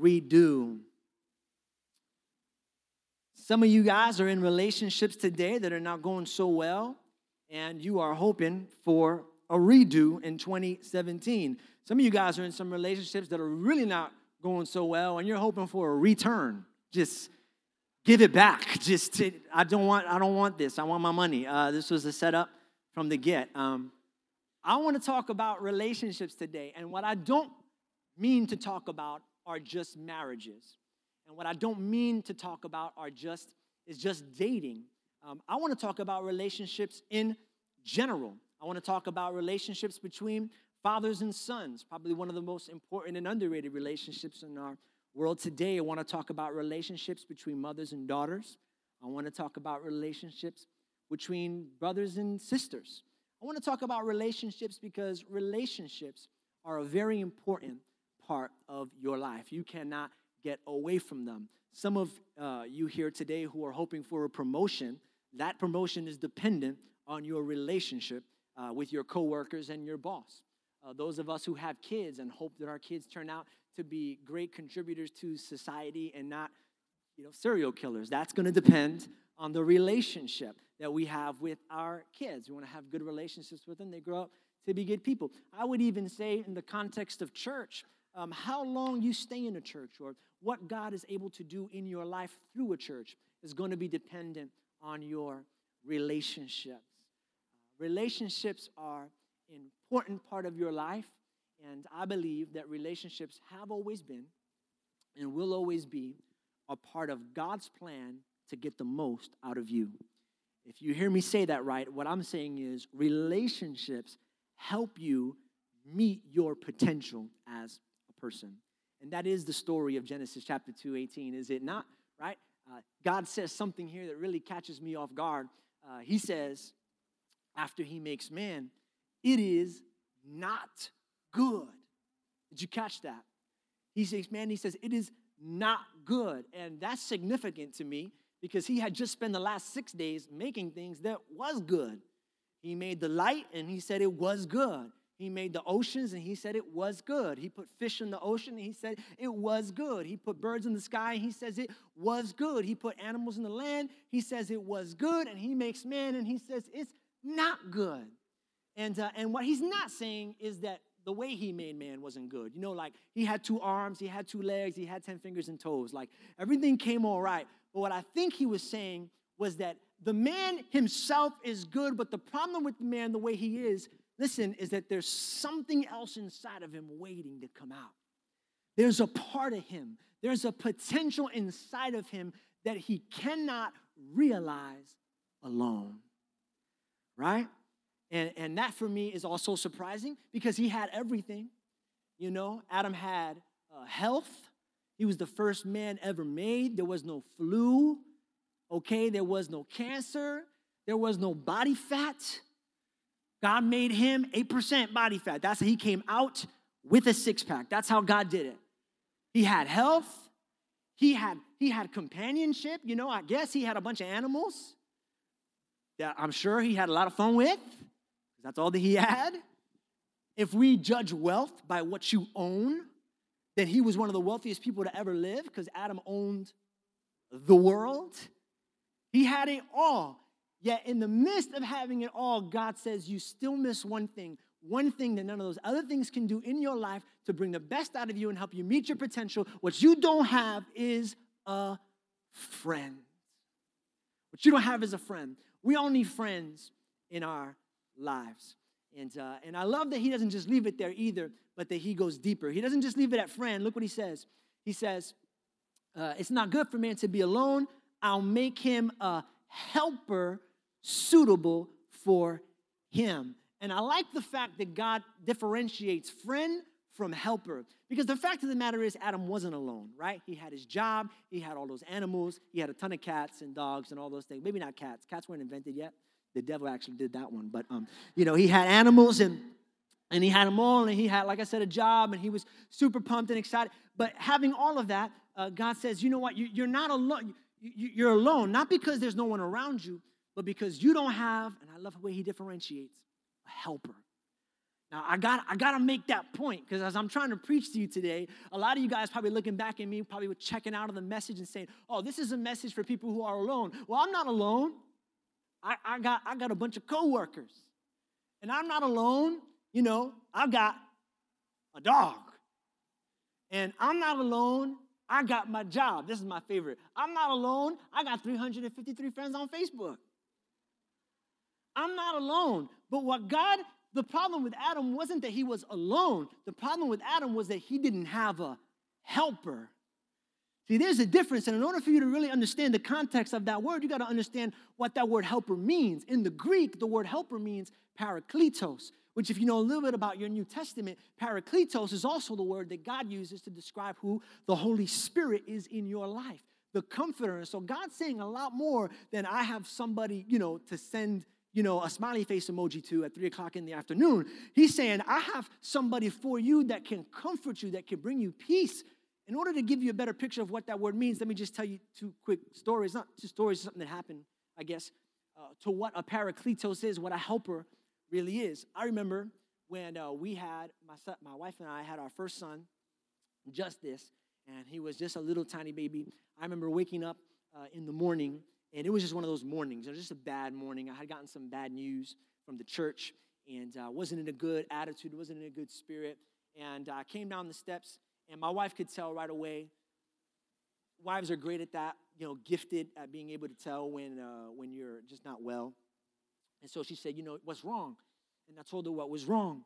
redo. Some of you guys are in relationships today that are not going so well, and you are hoping for a redo in 2017. Some of you guys are in some relationships that are really not going so well, and you're hoping for a return. Just give it back. Just to, I don't want I don't want this. I want my money. Uh, this was a setup from the get. Um, I want to talk about relationships today, and what I don't mean to talk about are just marriages. And what I don't mean to talk about are just is just dating. Um, I want to talk about relationships in general. I want to talk about relationships between fathers and sons, probably one of the most important and underrated relationships in our world today. I want to talk about relationships between mothers and daughters. I want to talk about relationships between brothers and sisters. I want to talk about relationships because relationships are a very important part of your life. You cannot get away from them. Some of uh, you here today who are hoping for a promotion, that promotion is dependent on your relationship uh, with your coworkers and your boss. Uh, those of us who have kids and hope that our kids turn out to be great contributors to society and not, you know, serial killers. That's going to depend on the relationship that we have with our kids. We want to have good relationships with them. They grow up to be good people. I would even say, in the context of church, um, how long you stay in a church or what God is able to do in your life through a church is going to be dependent on your relationships. Uh, relationships are an important part of your life, and I believe that relationships have always been and will always be a part of God's plan to get the most out of you. If you hear me say that right, what I'm saying is relationships help you meet your potential as person. And that is the story of Genesis chapter 2, 18, is it not? Right? Uh, God says something here that really catches me off guard. Uh, he says, after he makes man, it is not good. Did you catch that? He says, man, he says, it is not good. And that's significant to me because he had just spent the last six days making things that was good. He made the light and he said it was good. He made the oceans and he said it was good. He put fish in the ocean and he said it was good. He put birds in the sky and he says it was good. He put animals in the land, he says it was good. And he makes man and he says it's not good. And, uh, and what he's not saying is that the way he made man wasn't good. You know, like he had two arms, he had two legs, he had 10 fingers and toes. Like everything came all right. But what I think he was saying was that the man himself is good, but the problem with the man, the way he is, listen, is that there's something else inside of him waiting to come out. There's a part of him, there's a potential inside of him that he cannot realize alone. Right? And, and that for me is also surprising because he had everything. You know, Adam had uh, health. He was the first man ever made. There was no flu, okay? There was no cancer. There was no body fat. God made him 8% body fat. That's how he came out with a six pack. That's how God did it. He had health. He had, he had companionship. You know, I guess he had a bunch of animals that I'm sure he had a lot of fun with. That's all that he had. If we judge wealth by what you own, then he was one of the wealthiest people to ever live because Adam owned the world. He had it all. Yet, in the midst of having it all, God says you still miss one thing, one thing that none of those other things can do in your life to bring the best out of you and help you meet your potential. What you don't have is a friend. What you don't have is a friend. We all need friends in our lives. And, uh, and I love that he doesn't just leave it there either, but that he goes deeper. He doesn't just leave it at friend. Look what he says. He says, uh, It's not good for man to be alone. I'll make him a helper suitable for him. And I like the fact that God differentiates friend from helper. Because the fact of the matter is, Adam wasn't alone, right? He had his job, he had all those animals, he had a ton of cats and dogs and all those things. Maybe not cats, cats weren't invented yet. The devil actually did that one, but um, you know, he had animals and and he had them all, and he had, like I said, a job, and he was super pumped and excited. But having all of that, uh, God says, you know what? You, are not alone. You, you're alone, not because there's no one around you, but because you don't have, and I love the way he differentiates, a helper. Now, I got, I got to make that point because as I'm trying to preach to you today, a lot of you guys probably looking back at me, probably checking out of the message and saying, oh, this is a message for people who are alone. Well, I'm not alone. I, I, got, I got a bunch of coworkers. And I'm not alone. You know, I've got a dog. And I'm not alone. I got my job. This is my favorite. I'm not alone. I got 353 friends on Facebook. I'm not alone. But what God, the problem with Adam wasn't that he was alone. The problem with Adam was that he didn't have a helper. See, there's a difference. And in order for you to really understand the context of that word, you got to understand what that word helper means. In the Greek, the word helper means parakletos, which, if you know a little bit about your New Testament, parakletos is also the word that God uses to describe who the Holy Spirit is in your life, the comforter. And so God's saying a lot more than I have somebody, you know, to send you know, a smiley face emoji to at three o'clock in the afternoon. He's saying, I have somebody for you that can comfort you, that can bring you peace. In order to give you a better picture of what that word means, let me just tell you two quick stories. Not two stories, something that happened, I guess, uh, to what a parakletos is, what a helper really is. I remember when uh, we had, my, son, my wife and I had our first son, Justice, and he was just a little tiny baby. I remember waking up uh, in the morning and it was just one of those mornings. It was just a bad morning. I had gotten some bad news from the church and uh, wasn't in a good attitude, wasn't in a good spirit. And I uh, came down the steps, and my wife could tell right away. Wives are great at that, you know, gifted at being able to tell when, uh, when you're just not well. And so she said, You know, what's wrong? And I told her what was wrong.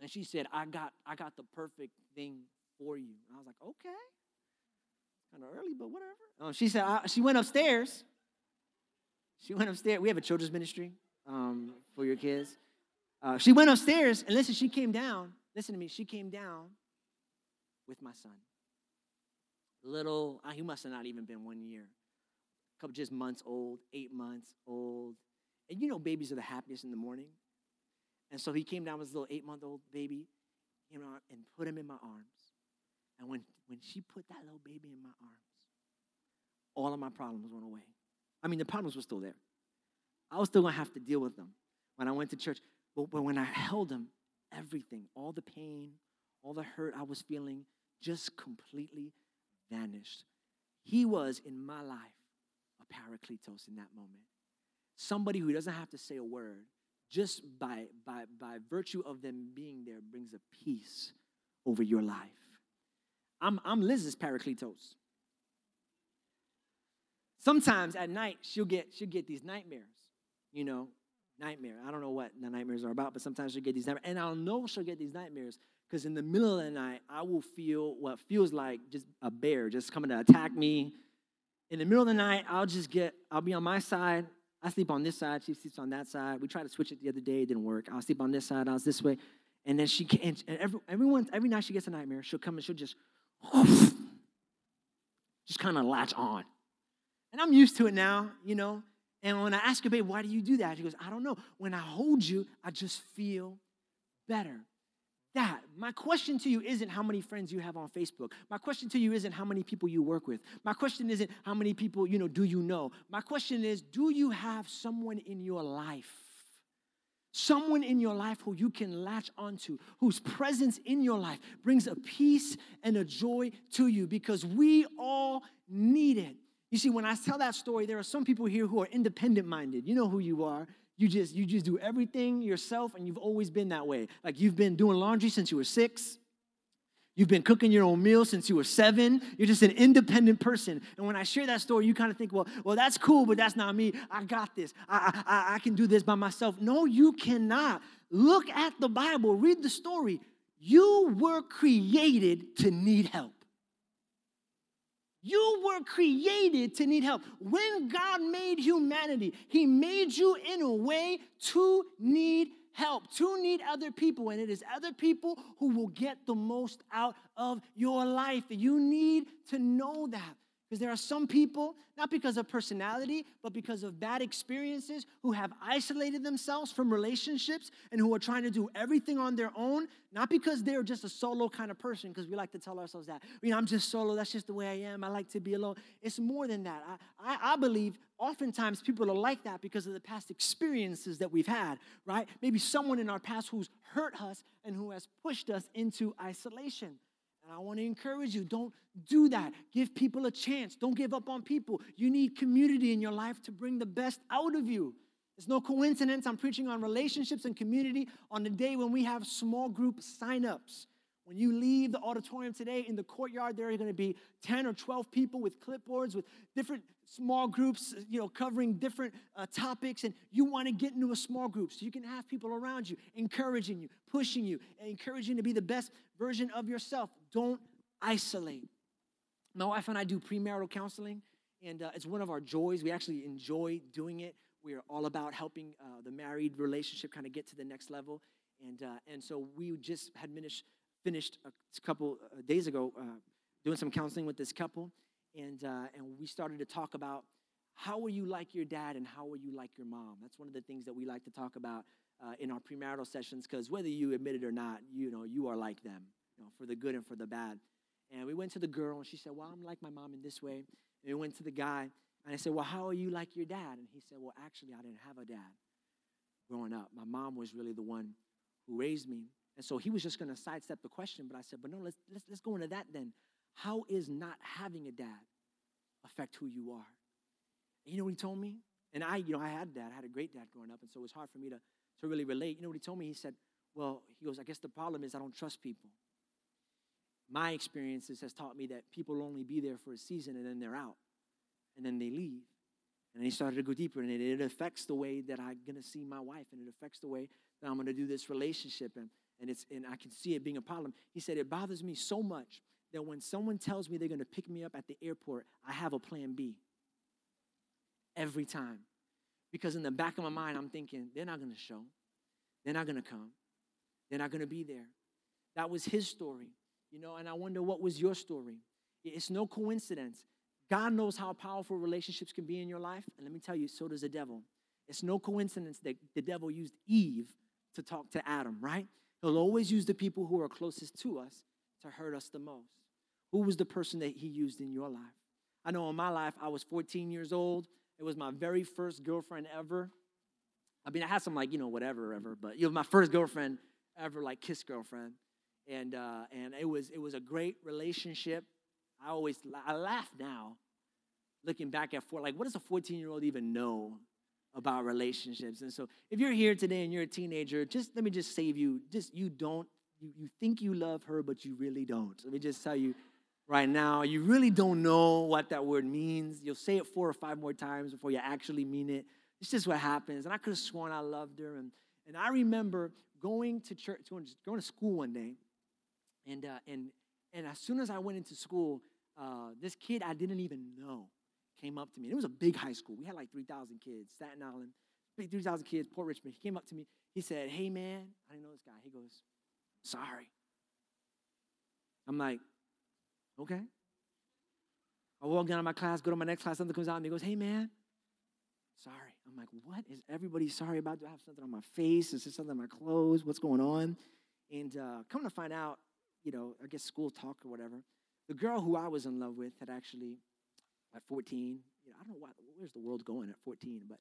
And she said, I got, I got the perfect thing for you. And I was like, Okay kind of early, but whatever. Um, she said I, she went upstairs. She went upstairs. We have a children's ministry um, for your kids. Uh, she went upstairs, and listen, she came down. Listen to me. She came down with my son. Little, uh, he must have not even been one year. A couple just months old, eight months old. And you know, babies are the happiest in the morning. And so he came down with his little eight month old baby and put him in my arms. And when, when she put that little baby in my arms, all of my problems went away. I mean, the problems were still there. I was still to have to deal with them when I went to church. But, but when I held him, everything, all the pain, all the hurt I was feeling just completely vanished. He was in my life a parakletos in that moment. Somebody who doesn't have to say a word, just by, by, by virtue of them being there, brings a peace over your life. I'm, I'm Liz's paracletos. Sometimes at night she'll get she'll get these nightmares, you know, nightmare. I don't know what the nightmares are about, but sometimes she'll get these nightmares, and I'll know she'll get these nightmares because in the middle of the night I will feel what feels like just a bear just coming to attack me. In the middle of the night, I'll just get I'll be on my side. I sleep on this side. She sleeps on that side. We tried to switch it the other day. It didn't work. I'll sleep on this side. I was this way. And then she can't, and every, everyone every night she gets a nightmare. She'll come and she'll just just kind of latch on. And I'm used to it now, you know. And when I ask her, babe, why do you do that? She goes, I don't know. When I hold you, I just feel better. That, my question to you isn't how many friends you have on Facebook. My question to you isn't how many people you work with. My question isn't how many people, you know, do you know? My question is, do you have someone in your life someone in your life who you can latch onto, whose presence in your life brings a peace and a joy to you because we all need it. You see, when I tell that story, there are some people here who are independent minded. You know who you are. You just you just do everything yourself and you've always been that way. Like you've been doing laundry since you were 6. You've been cooking your own meal since you were seven. You're just an independent person. And when I share that story, you kind of think, well, well, that's cool, but that's not me. I got this. I, I, I can do this by myself. No, you cannot. Look at the Bible, read the story. You were created to need help. You were created to need help. When God made humanity, He made you in a way to need help, to need other people, and it is other people who will get the most out of your life. You need to know that. Because there are some people, not because of personality, but because of bad experiences, who have isolated themselves from relationships and who are trying to do everything on their own, not because they're just a solo kind of person, because we like to tell ourselves that. You know, I'm just solo, that's just the way I am. I like to be alone. It's more than that. I, I, I believe oftentimes people are like that because of the past experiences that we've had, right? Maybe someone in our past who's hurt us and who has pushed us into isolation. And I want to encourage you don't do that. Give people a chance. Don't give up on people. You need community in your life to bring the best out of you. It's no coincidence I'm preaching on relationships and community on the day when we have small group signups. When you leave the auditorium today, in the courtyard, there are going to be 10 or 12 people with clipboards with different small groups, you know, covering different uh, topics. And you want to get into a small group so you can have people around you, encouraging you, pushing you, and encouraging you to be the best version of yourself. Don't isolate. My wife and I do premarital counseling, and uh, it's one of our joys. We actually enjoy doing it. We are all about helping uh, the married relationship kind of get to the next level. And, uh, and so we just had finished finished a couple uh, days ago uh, doing some counseling with this couple, and, uh, and we started to talk about how are you like your dad and how are you like your mom. That's one of the things that we like to talk about uh, in our premarital sessions, because whether you admit it or not, you know, you are like them, you know, for the good and for the bad. And we went to the girl, and she said, well, I'm like my mom in this way. And we went to the guy, and I said, well, how are you like your dad? And he said, well, actually, I didn't have a dad growing up. My mom was really the one who raised me. And so he was just going to sidestep the question, but I said, but no, let's, let's, let's go into that then. How is not having a dad affect who you are? And you know what he told me? And I, you know, I had dad. I had a great dad growing up, and so it was hard for me to, to really relate. You know what he told me? He said, well, he goes, I guess the problem is I don't trust people. My experiences has taught me that people only be there for a season and then they're out, and then they leave. And he started to go deeper, and it, it affects the way that I'm going to see my wife, and it affects the way that I'm going to do this relationship. And and it's and I can see it being a problem. He said it bothers me so much that when someone tells me they're going to pick me up at the airport, I have a plan B. Every time. Because in the back of my mind, I'm thinking, they're not going to show. They're not going to come. They're not going to be there. That was his story, you know, and I wonder what was your story. It's no coincidence. God knows how powerful relationships can be in your life. And let me tell you, so does the devil. It's no coincidence that the devil used Eve to talk to Adam, right? He'll always use the people who are closest to us to hurt us the most. Who was the person that he used in your life? I know in my life, I was 14 years old. It was my very first girlfriend ever. I mean, I had some like, you know, whatever, ever, but you know, my first girlfriend ever, like kiss girlfriend. And uh, and it was it was a great relationship. I always I laugh now, looking back at four, like what does a 14-year-old even know about relationships. And so if you're here today and you're a teenager, just let me just save you. Just you don't, you, you think you love her, but you really don't. Let me just tell you right now, you really don't know what that word means. You'll say it four or five more times before you actually mean it. It's just what happens. And I could have sworn I loved her. And, and I remember going to church, going to school one day. And, uh, and, and as soon as I went into school, uh, this kid I didn't even know came up to me. It was a big high school. We had like 3,000 kids, Staten Island, big 3,000 kids, Port Richmond. He came up to me. He said, Hey, man, I didn't know this guy. He goes, Sorry. I'm like, Okay. I walk down to my class, go to my next class, something comes out, and he goes, Hey, man, sorry. I'm like, What is everybody sorry about? Do I have something on my face? Is there something on my clothes? What's going on? And uh, come to find out, you know, I guess school talk or whatever, the girl who I was in love with had actually at 14. You know, I don't know why, where's the world going at 14, but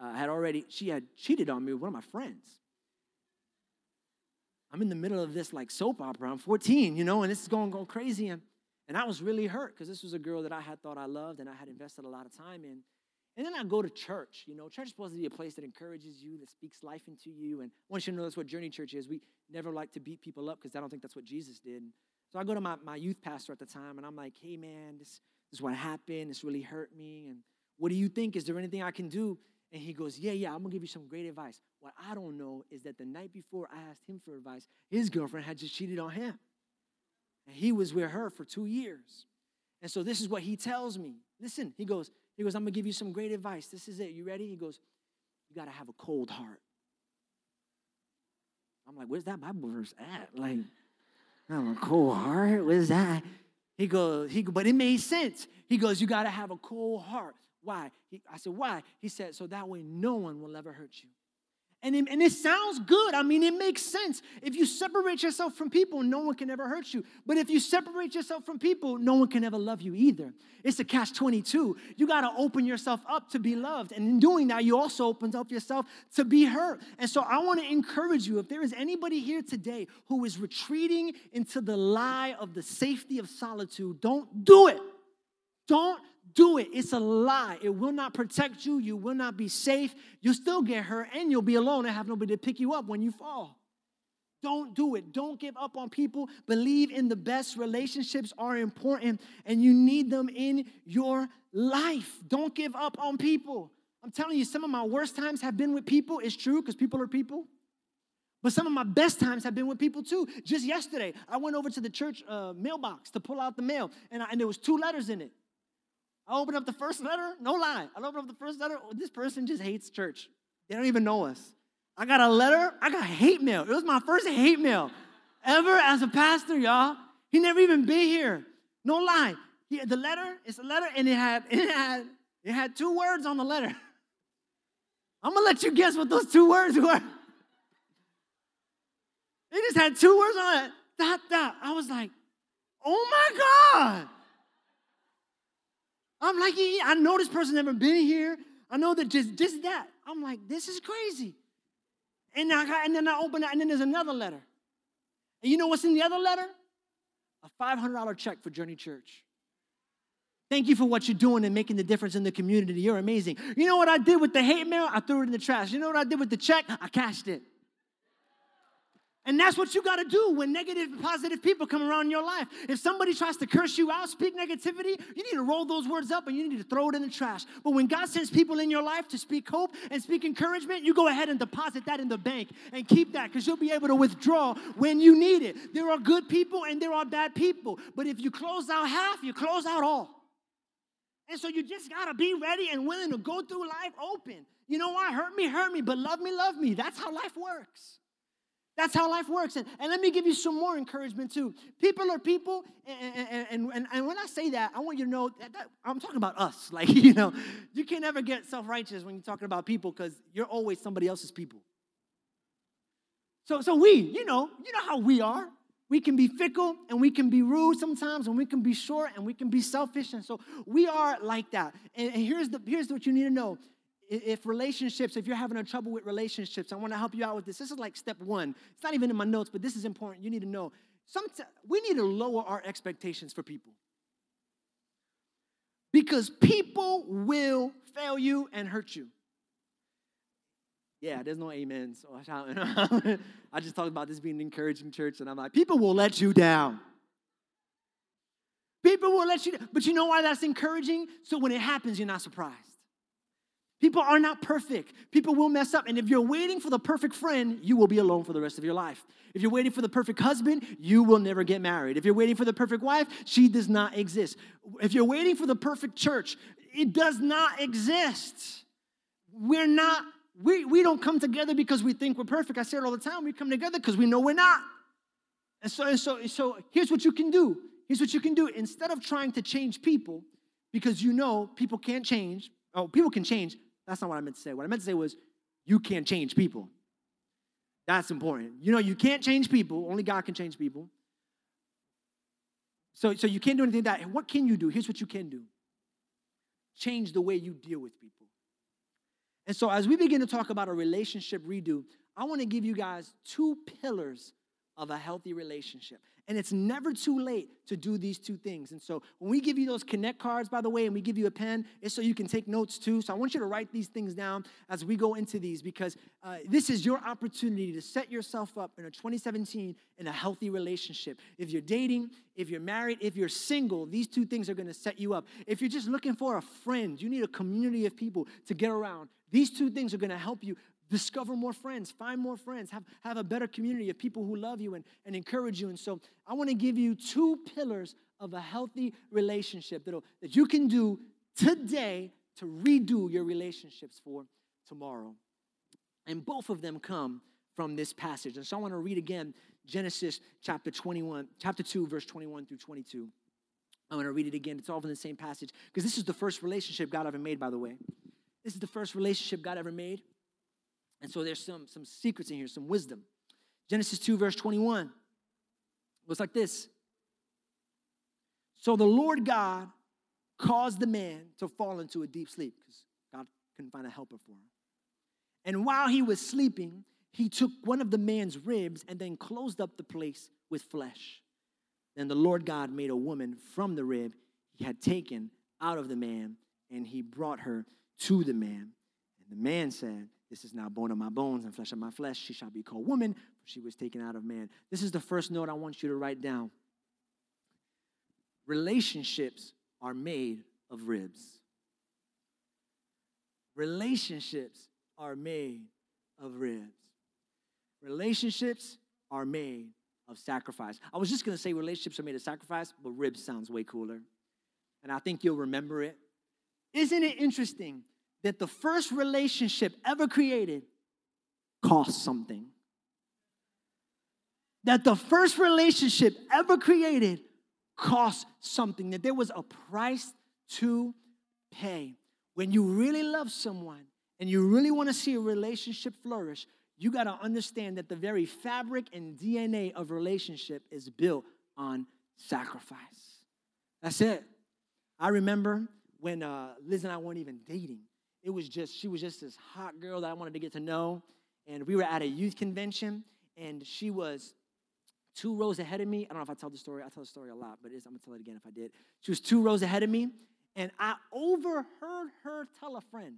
uh, had already, she had cheated on me with one of my friends. I'm in the middle of this like soap opera. I'm 14, you know, and this is going, going crazy. And, and I was really hurt because this was a girl that I had thought I loved and I had invested a lot of time in. And then I go to church. You know, church is supposed to be a place that encourages you, that speaks life into you. And I want you to know that's what Journey Church is. We never like to beat people up because I don't think that's what Jesus did. So I go to my, my youth pastor at the time and I'm like, hey, man, this, this is what happened. This really hurt me. And what do you think? Is there anything I can do? And he goes, Yeah, yeah, I'm gonna give you some great advice. What I don't know is that the night before I asked him for advice, his girlfriend had just cheated on him. And he was with her for two years. And so this is what he tells me. Listen, he goes, he goes, I'm gonna give you some great advice. This is it. You ready? He goes, You gotta have a cold heart. I'm like, where's that Bible verse at? Like, I have a cold heart. Where's that? He goes, he but it made sense. He goes, you got to have a cold heart. Why? He, I said, why? He said, so that way no one will ever hurt you. And it, and it sounds good. I mean, it makes sense. If you separate yourself from people, no one can ever hurt you. But if you separate yourself from people, no one can ever love you either. It's a catch 22. You got to open yourself up to be loved. And in doing that, you also open up yourself to be hurt. And so I want to encourage you if there is anybody here today who is retreating into the lie of the safety of solitude, don't do it. Don't do it. It's a lie. It will not protect you. You will not be safe. You'll still get hurt and you'll be alone and have nobody to pick you up when you fall. Don't do it. Don't give up on people. Believe in the best. Relationships are important and you need them in your life. Don't give up on people. I'm telling you, some of my worst times have been with people. It's true because people are people. But some of my best times have been with people too. Just yesterday, I went over to the church uh, mailbox to pull out the mail, and, I, and there was two letters in it. I open up the first letter, no lie. I open up the first letter, this person just hates church. They don't even know us. I got a letter, I got hate mail. It was my first hate mail ever as a pastor, y'all. He never even been here. No lie. He, the letter, it's a letter, and it had, it had, it had two words on the letter. I'm gonna let you guess what those two words were. It just had two words on it. Dot, dot. I was like, oh my God. I'm like, I know this person never been here. I know that just, just that. I'm like, this is crazy. And, I and then I open it, and then there's another letter. And you know what's in the other letter? A $500 check for Journey Church. Thank you for what you're doing and making the difference in the community. You're amazing. You know what I did with the hate mail? I threw it in the trash. You know what I did with the check? I cashed it. And that's what you got to do when negative and positive people come around in your life. If somebody tries to curse you out, speak negativity, you need to roll those words up and you need to throw it in the trash. But when God sends people in your life to speak hope and speak encouragement, you go ahead and deposit that in the bank and keep that because you'll be able to withdraw when you need it. There are good people and there are bad people. But if you close out half, you close out all. And so you just got to be ready and willing to go through life open. You know why? Hurt me, hurt me, but love me, love me. That's how life works. That's how life works. And, and let me give you some more encouragement too. People are people, and, and, and, and when I say that, I want you to know that, that I'm talking about us. Like, you know, you can't ever get self righteous when you're talking about people because you're always somebody else's people. So, so we, you know, you know how we are. We can be fickle and we can be rude sometimes, and we can be short and we can be selfish. And so we are like that. And, and here's, the, here's what you need to know if relationships, if you're having a trouble with relationships, I want to help you out with this. This is like step one. It's not even in my notes, but this is important. You need to know. Sometimes we need to lower our expectations for people. Because people will fail you and hurt you. Yeah, there's no amen. So I just talked about this being an encouraging church, and I'm like, people will let you down. People will let you down. But you know why that's encouraging? So when it happens, you're not surprised. People are not perfect. People will mess up. And if you're waiting for the perfect friend, you will be alone for the rest of your life. If you're waiting for the perfect husband, you will never get married. If you're waiting for the perfect wife, she does not exist. If you're waiting for the perfect church, it does not exist. We're not, we, we don't come together because we think we're perfect. I say it all the time. We come together because we know we're not. And so, and so, so here's what you can do. Here's what you can do. Instead of trying to change people, because you know people can't change, oh, people can change, that's not what I meant to say. What I meant to say was, you can't change people. That's important. You know, you can't change people. Only God can change people. So, so you can't do anything that. what can you do? Here's what you can do change the way you deal with people. And so, as we begin to talk about a relationship redo, I want to give you guys two pillars of a healthy relationship. And it's never too late to do these two things. And so when we give you those connect cards, by the way, and we give you a pen, it's so you can take notes too. So I want you to write these things down as we go into these because uh, this is your opportunity to set yourself up in a 2017 in a healthy relationship. If you're dating, if you're married, if you're single, these two things are to set you up. If you're just looking for a friend, you need a community of people to get around. These two things are to help you discover more friends, find more friends, have, have a better community of people who love you and, and encourage you. And so I want to give you two pillars of a healthy relationship that that you can do today to redo your relationships for tomorrow. And both of them come from this passage. And so I want to read again Genesis chapter 21, chapter 2, verse 21 through 22. I'm going to read it again. It's all in the same passage because this is the first relationship God ever made, by the way. This is the first relationship God ever made. And so there's some, some secrets in here, some wisdom. Genesis 2, verse 21 looks like this. So the Lord God caused the man to fall into a deep sleep because God couldn't find a helper for him. And while he was sleeping, he took one of the man's ribs and then closed up the place with flesh. Then the Lord God made a woman from the rib he had taken out of the man, and he brought her to the man. And the man said, This is now bone of my bones and flesh of my flesh. She shall be called woman, for she was taken out of man. This is the first note I want you to write down. Relationships are made of ribs. Relationships are made of ribs. Relationships are made of sacrifice. I was just going to say relationships are made of sacrifice, but ribs sounds way cooler. And I think you'll remember it. Isn't it interesting that the first relationship ever created cost something? That the first relationship ever created cost something, that there was a price to pay. When you really love someone and you really want to see a relationship flourish, you got to understand that the very fabric and DNA of relationship is built on sacrifice. That's it. I remember when uh, Liz and I weren't even dating. It was just, she was just this hot girl that I wanted to get to know. And we were at a youth convention, and she was two rows ahead of me. I don't know if I tell the story. I tell the story a lot, but I'm to tell it again if I did. She was two rows ahead of me, and I overheard her tell a friend.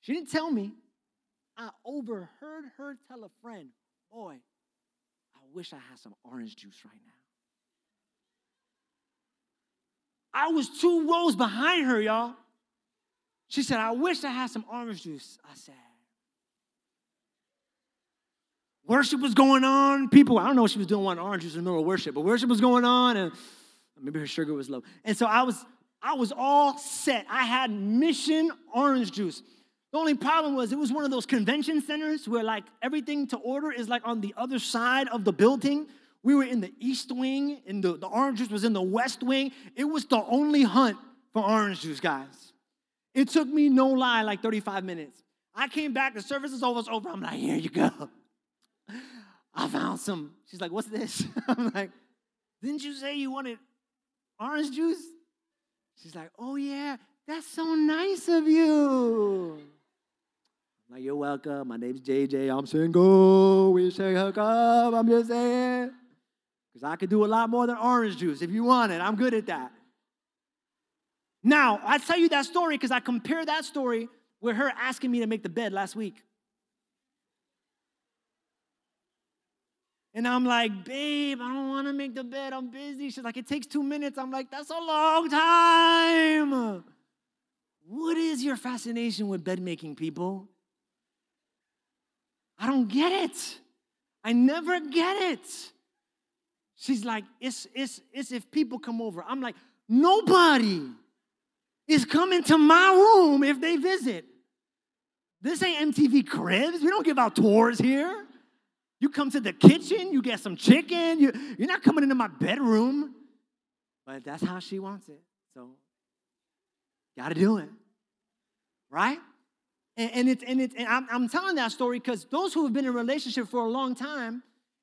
She didn't tell me, I overheard her tell a friend, Boy, I wish I had some orange juice right now. I was two rows behind her, y'all. She said, I wish I had some orange juice. I said, Worship was going on. People, I don't know what she was doing wanting orange juice in the middle of worship, but worship was going on, and maybe her sugar was low. And so I was, I was all set. I had mission orange juice. The only problem was it was one of those convention centers where like everything to order is like on the other side of the building. We were in the east wing, and the, the orange juice was in the west wing. It was the only hunt for orange juice, guys. It took me no lie, like 35 minutes. I came back, the service is almost over. I'm like, here you go. I found some. She's like, what's this? I'm like, didn't you say you wanted orange juice? She's like, oh yeah, that's so nice of you. I'm Like, you're welcome. My name's JJ. I'm single. We should hook up. I'm just saying. Because I could do a lot more than orange juice if you want it. I'm good at that. Now, I tell you that story because I compare that story with her asking me to make the bed last week. And I'm like, babe, I don't want to make the bed. I'm busy. She's like, it takes two minutes. I'm like, that's a long time. What is your fascination with bed making, people? I don't get it. I never get it. She's like, it's, it's, it's if people come over. I'm like, nobody is coming to my room if they visit. This ain't MTV Cribs. We don't give out tours here. You come to the kitchen, you get some chicken. You, you're not coming into my bedroom. But that's how she wants it. So, got to do it. Right? And, and, it's, and, it's, and I'm, I'm telling that story because those who have been in a relationship for a long time,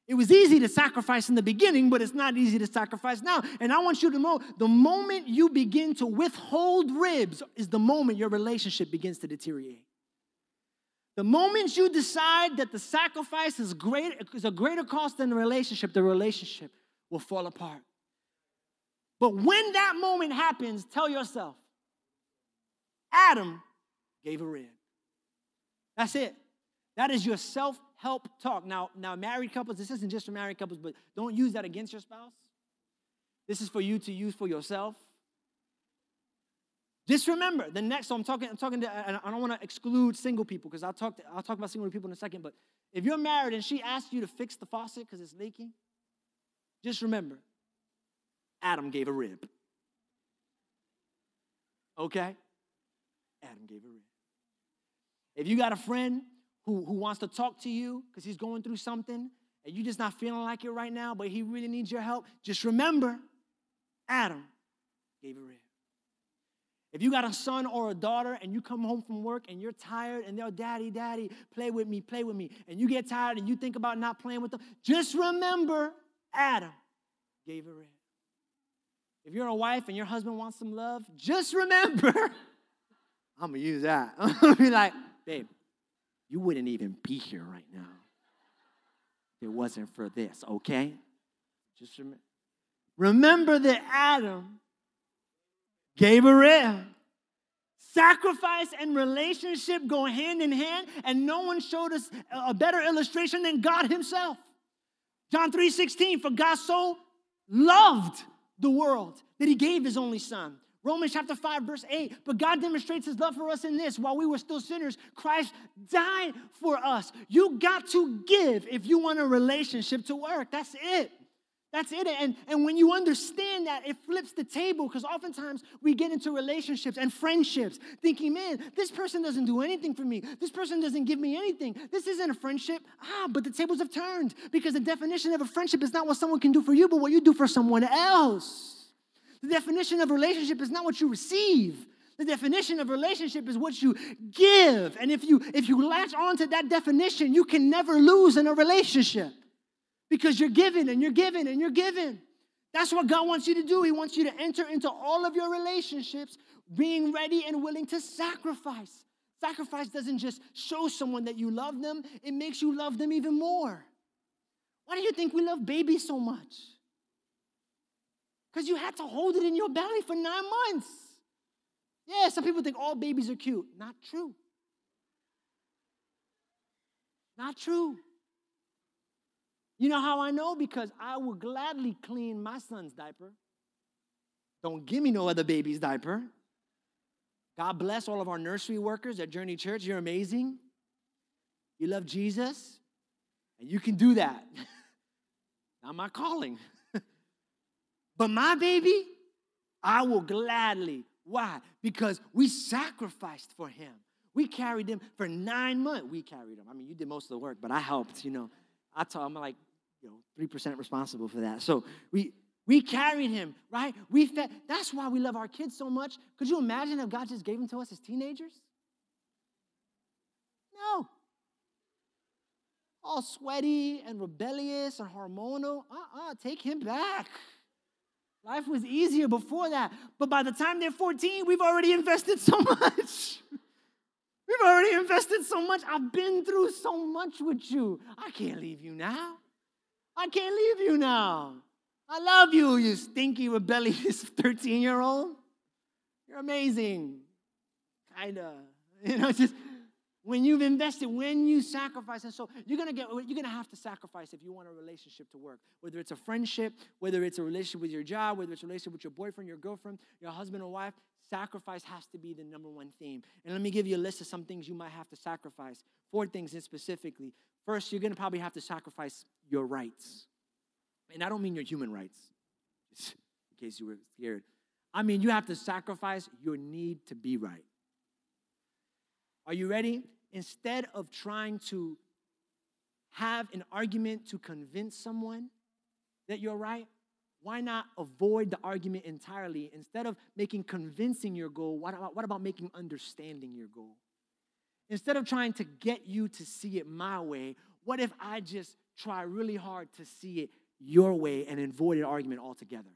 it was easy to sacrifice in the beginning, but it's not easy to sacrifice now. And I want you to know the moment you begin to withhold ribs is the moment your relationship begins to deteriorate. The moment you decide that the sacrifice is, great, is a greater cost than the relationship, the relationship will fall apart. But when that moment happens, tell yourself, Adam gave a rib. That's it. That is your self-help talk. Now, now, married couples, this isn't just for married couples, but don't use that against your spouse. This is for you to use for yourself. Just remember the next. So I'm talking. I'm talking to. And I don't want to exclude single people because I'll talk. To, I'll talk about single people in a second. But if you're married and she asks you to fix the faucet because it's leaking, just remember, Adam gave a rib. Okay, Adam gave a rib. If you got a friend who, who wants to talk to you because he's going through something and you're just not feeling like it right now, but he really needs your help, just remember Adam gave a rib. If you got a son or a daughter and you come home from work and you're tired and they're, Daddy, Daddy, play with me, play with me, and you get tired and you think about not playing with them, just remember Adam gave a rib. If you're a wife and your husband wants some love, just remember, I'm gonna use that. I'm gonna be like, babe, you wouldn't even be here right now if it wasn't for this, okay? Just remember. Remember that Adam gave a rib. Sacrifice and relationship go hand in hand, and no one showed us a better illustration than God Himself. John 3 16, for God so loved the world that He gave His only Son. Romans chapter 5, verse 8. But God demonstrates his love for us in this while we were still sinners, Christ died for us. You got to give if you want a relationship to work. That's it. That's it. And, and when you understand that, it flips the table because oftentimes we get into relationships and friendships thinking, man, this person doesn't do anything for me. This person doesn't give me anything. This isn't a friendship. Ah, but the tables have turned because the definition of a friendship is not what someone can do for you, but what you do for someone else. The definition of relationship is not what you receive. The definition of relationship is what you give. And if you if you latch on to that definition, you can never lose in a relationship because you're giving and you're giving and you're giving. That's what God wants you to do. He wants you to enter into all of your relationships being ready and willing to sacrifice. Sacrifice doesn't just show someone that you love them, it makes you love them even more. Why do you think we love babies so much? Because you had to hold it in your belly for nine months. Yeah, some people think all babies are cute. Not true. Not true. You know how I know? Because I will gladly clean my son's diaper. Don't give me no other baby's diaper. God bless all of our nursery workers at Journey Church. You're amazing. You love Jesus, and you can do that. Not my calling. But my baby, I will gladly. Why? Because we sacrificed for him. We carried him for nine months. We carried him. I mean, you did most of the work, but I helped, you know. I told him, like, you know, 3% responsible for that. So we we carried him, right? We fed. That's why we love our kids so much. Could you imagine if God just gave them to us as teenagers? No. All sweaty and rebellious and hormonal. Uh-uh, take him back. Life was easier before that. But by the time they're 14, we've already invested so much. we've already invested so much. I've been through so much with you. I can't leave you now. I can't leave you now. I love you, you stinky, rebellious 13 year old. You're amazing. Kinda. You know, just when you've invested, when you sacrifice, and so you're gonna get you're gonna have to sacrifice if you want a relationship to work. Whether it's a friendship, whether it's a relationship with your job, whether it's a relationship with your boyfriend, your girlfriend, your husband or wife, sacrifice has to be the number one theme. And let me give you a list of some things you might have to sacrifice. Four things in specifically. First, you're gonna probably have to sacrifice your rights. And I don't mean your human rights, just in case you were scared. I mean, you have to sacrifice your need to be right. Are you ready? Instead of trying to have an argument to convince someone that you're right, why not avoid the argument entirely? Instead of making convincing your goal, what about, what about making understanding your goal? Instead of trying to get you to see it my way, what if I just try really hard to see it your way and avoid an argument altogether?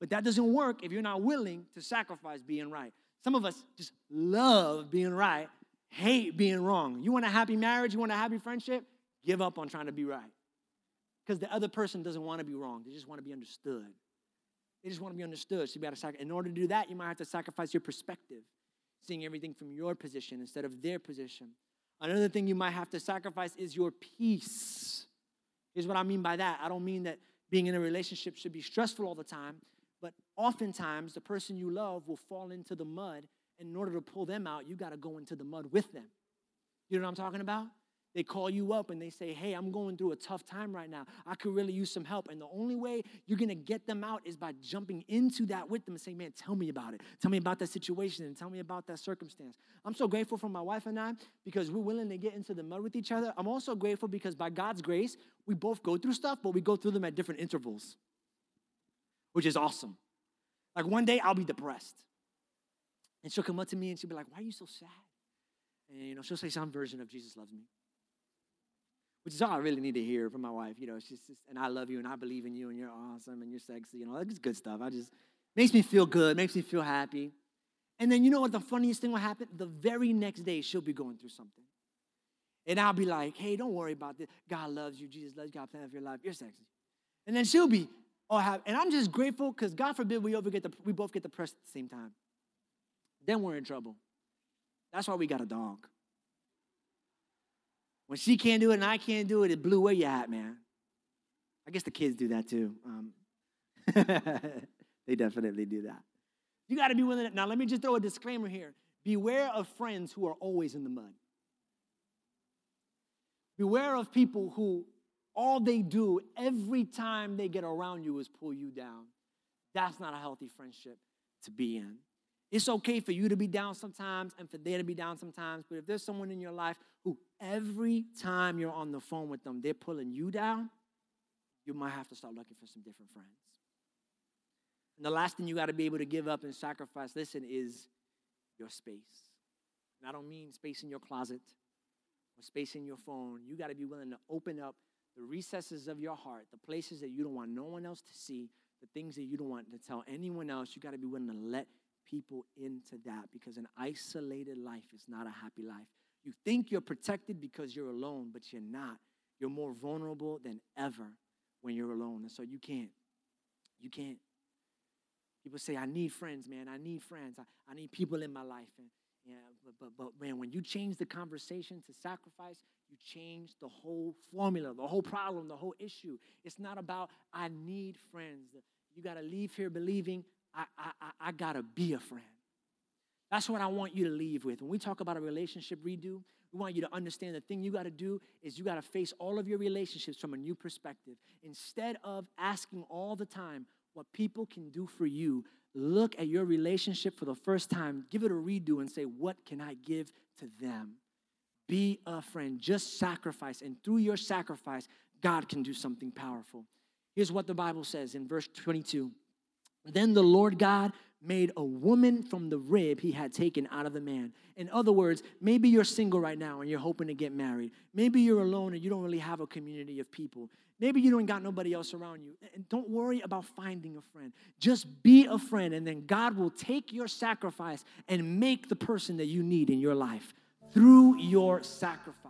But that doesn't work if you're not willing to sacrifice being right. Some of us just love being right, hate being wrong. You want a happy marriage, you want a happy friendship? Give up on trying to be right. Because the other person doesn't want to be wrong, they just want to be understood. They just want to be understood. So you got to sacrifice. In order to do that, you might have to sacrifice your perspective, seeing everything from your position instead of their position. Another thing you might have to sacrifice is your peace. Here's what I mean by that. I don't mean that being in a relationship should be stressful all the time, but oftentimes the person you love will fall into the mud. And in order to pull them out, you got to go into the mud with them. You know what I'm talking about? They call you up and they say, Hey, I'm going through a tough time right now. I could really use some help. And the only way you're gonna get them out is by jumping into that with them and saying, Man, tell me about it. Tell me about that situation and tell me about that circumstance. I'm so grateful for my wife and I because we're willing to get into the mud with each other. I'm also grateful because by God's grace, we both go through stuff, but we go through them at different intervals, which is awesome. Like one day I'll be depressed. And she'll come up to me and she'll be like, Why are you so sad? And you know, she'll say some version of Jesus loves me which is all I really need to hear from my wife. You know, she's just, and I love you and I believe in you and you're awesome and you're sexy and all that good stuff. I just, makes me feel good, makes me feel happy. And then you know what the funniest thing will happen? The very next day, she'll be going through something. And I'll be like, hey, don't worry about this. God loves you. Jesus loves you. God plans for your life. You're sexy. And then she'll be, oh, have, and I'm just grateful because God forbid we, over get the, we both get depressed at the same time. Then we're in trouble. That's why we got a dog. When she can't do it and I can't do it, it blew where you at, man. I guess the kids do that too. Um, they definitely do that. You got to be willing to. Now, let me just throw a disclaimer here beware of friends who are always in the mud. Beware of people who all they do every time they get around you is pull you down. That's not a healthy friendship to be in. It's okay for you to be down sometimes and for them to be down sometimes, but if there's someone in your life who every time you're on the phone with them, they're pulling you down, you might have to start looking for some different friends. And the last thing you got to be able to give up and sacrifice, listen, is your space. And I don't mean space in your closet or space in your phone. You got to be willing to open up the recesses of your heart, the places that you don't want no one else to see, the things that you don't want to tell anyone else. You got to be willing to let people into that because an isolated life is not a happy life. You think you're protected because you're alone, but you're not. You're more vulnerable than ever when you're alone. And so you can't. You can't. People say, I need friends, man. I need friends. I, I need people in my life. And yeah, but, but, but man, when you change the conversation to sacrifice, you change the whole formula, the whole problem, the whole issue. It's not about, I need friends. You got to leave here believing I, I, I got to be a friend. That's what I want you to leave with. When we talk about a relationship redo, we want you to understand the thing you got to do is you got to face all of your relationships from a new perspective. Instead of asking all the time what people can do for you, look at your relationship for the first time, give it a redo, and say, What can I give to them? Be a friend. Just sacrifice. And through your sacrifice, God can do something powerful. Here's what the Bible says in verse 22 then the Lord God made a woman from the rib he had taken out of the man. In other words, maybe you're single right now and you're hoping to get married. Maybe you're alone and you don't really have a community of people. Maybe you don't got nobody else around you. And don't worry about finding a friend. Just be a friend, and then God will take your sacrifice and make the person that you need in your life through your sacrifice.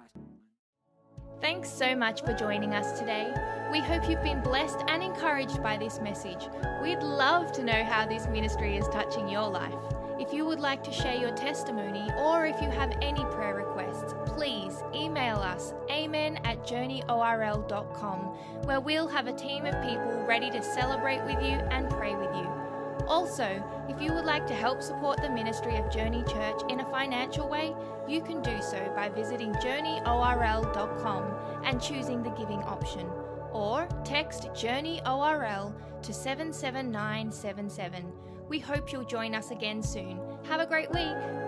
Thanks so much for joining us today. We hope you've been blessed and encouraged by this message. We'd love to know how this ministry is touching your life. If you would like to share your testimony or if you have any prayer requests, please email us amen at journeyorl.com where we'll have a team of people ready to celebrate with you and pray with you. Also, if you would like to help support the ministry of Journey Church in a financial way, you can do so by visiting journeyorl.com and choosing the giving option, or text JourneyORL to 77977. We hope you'll join us again soon. Have a great week.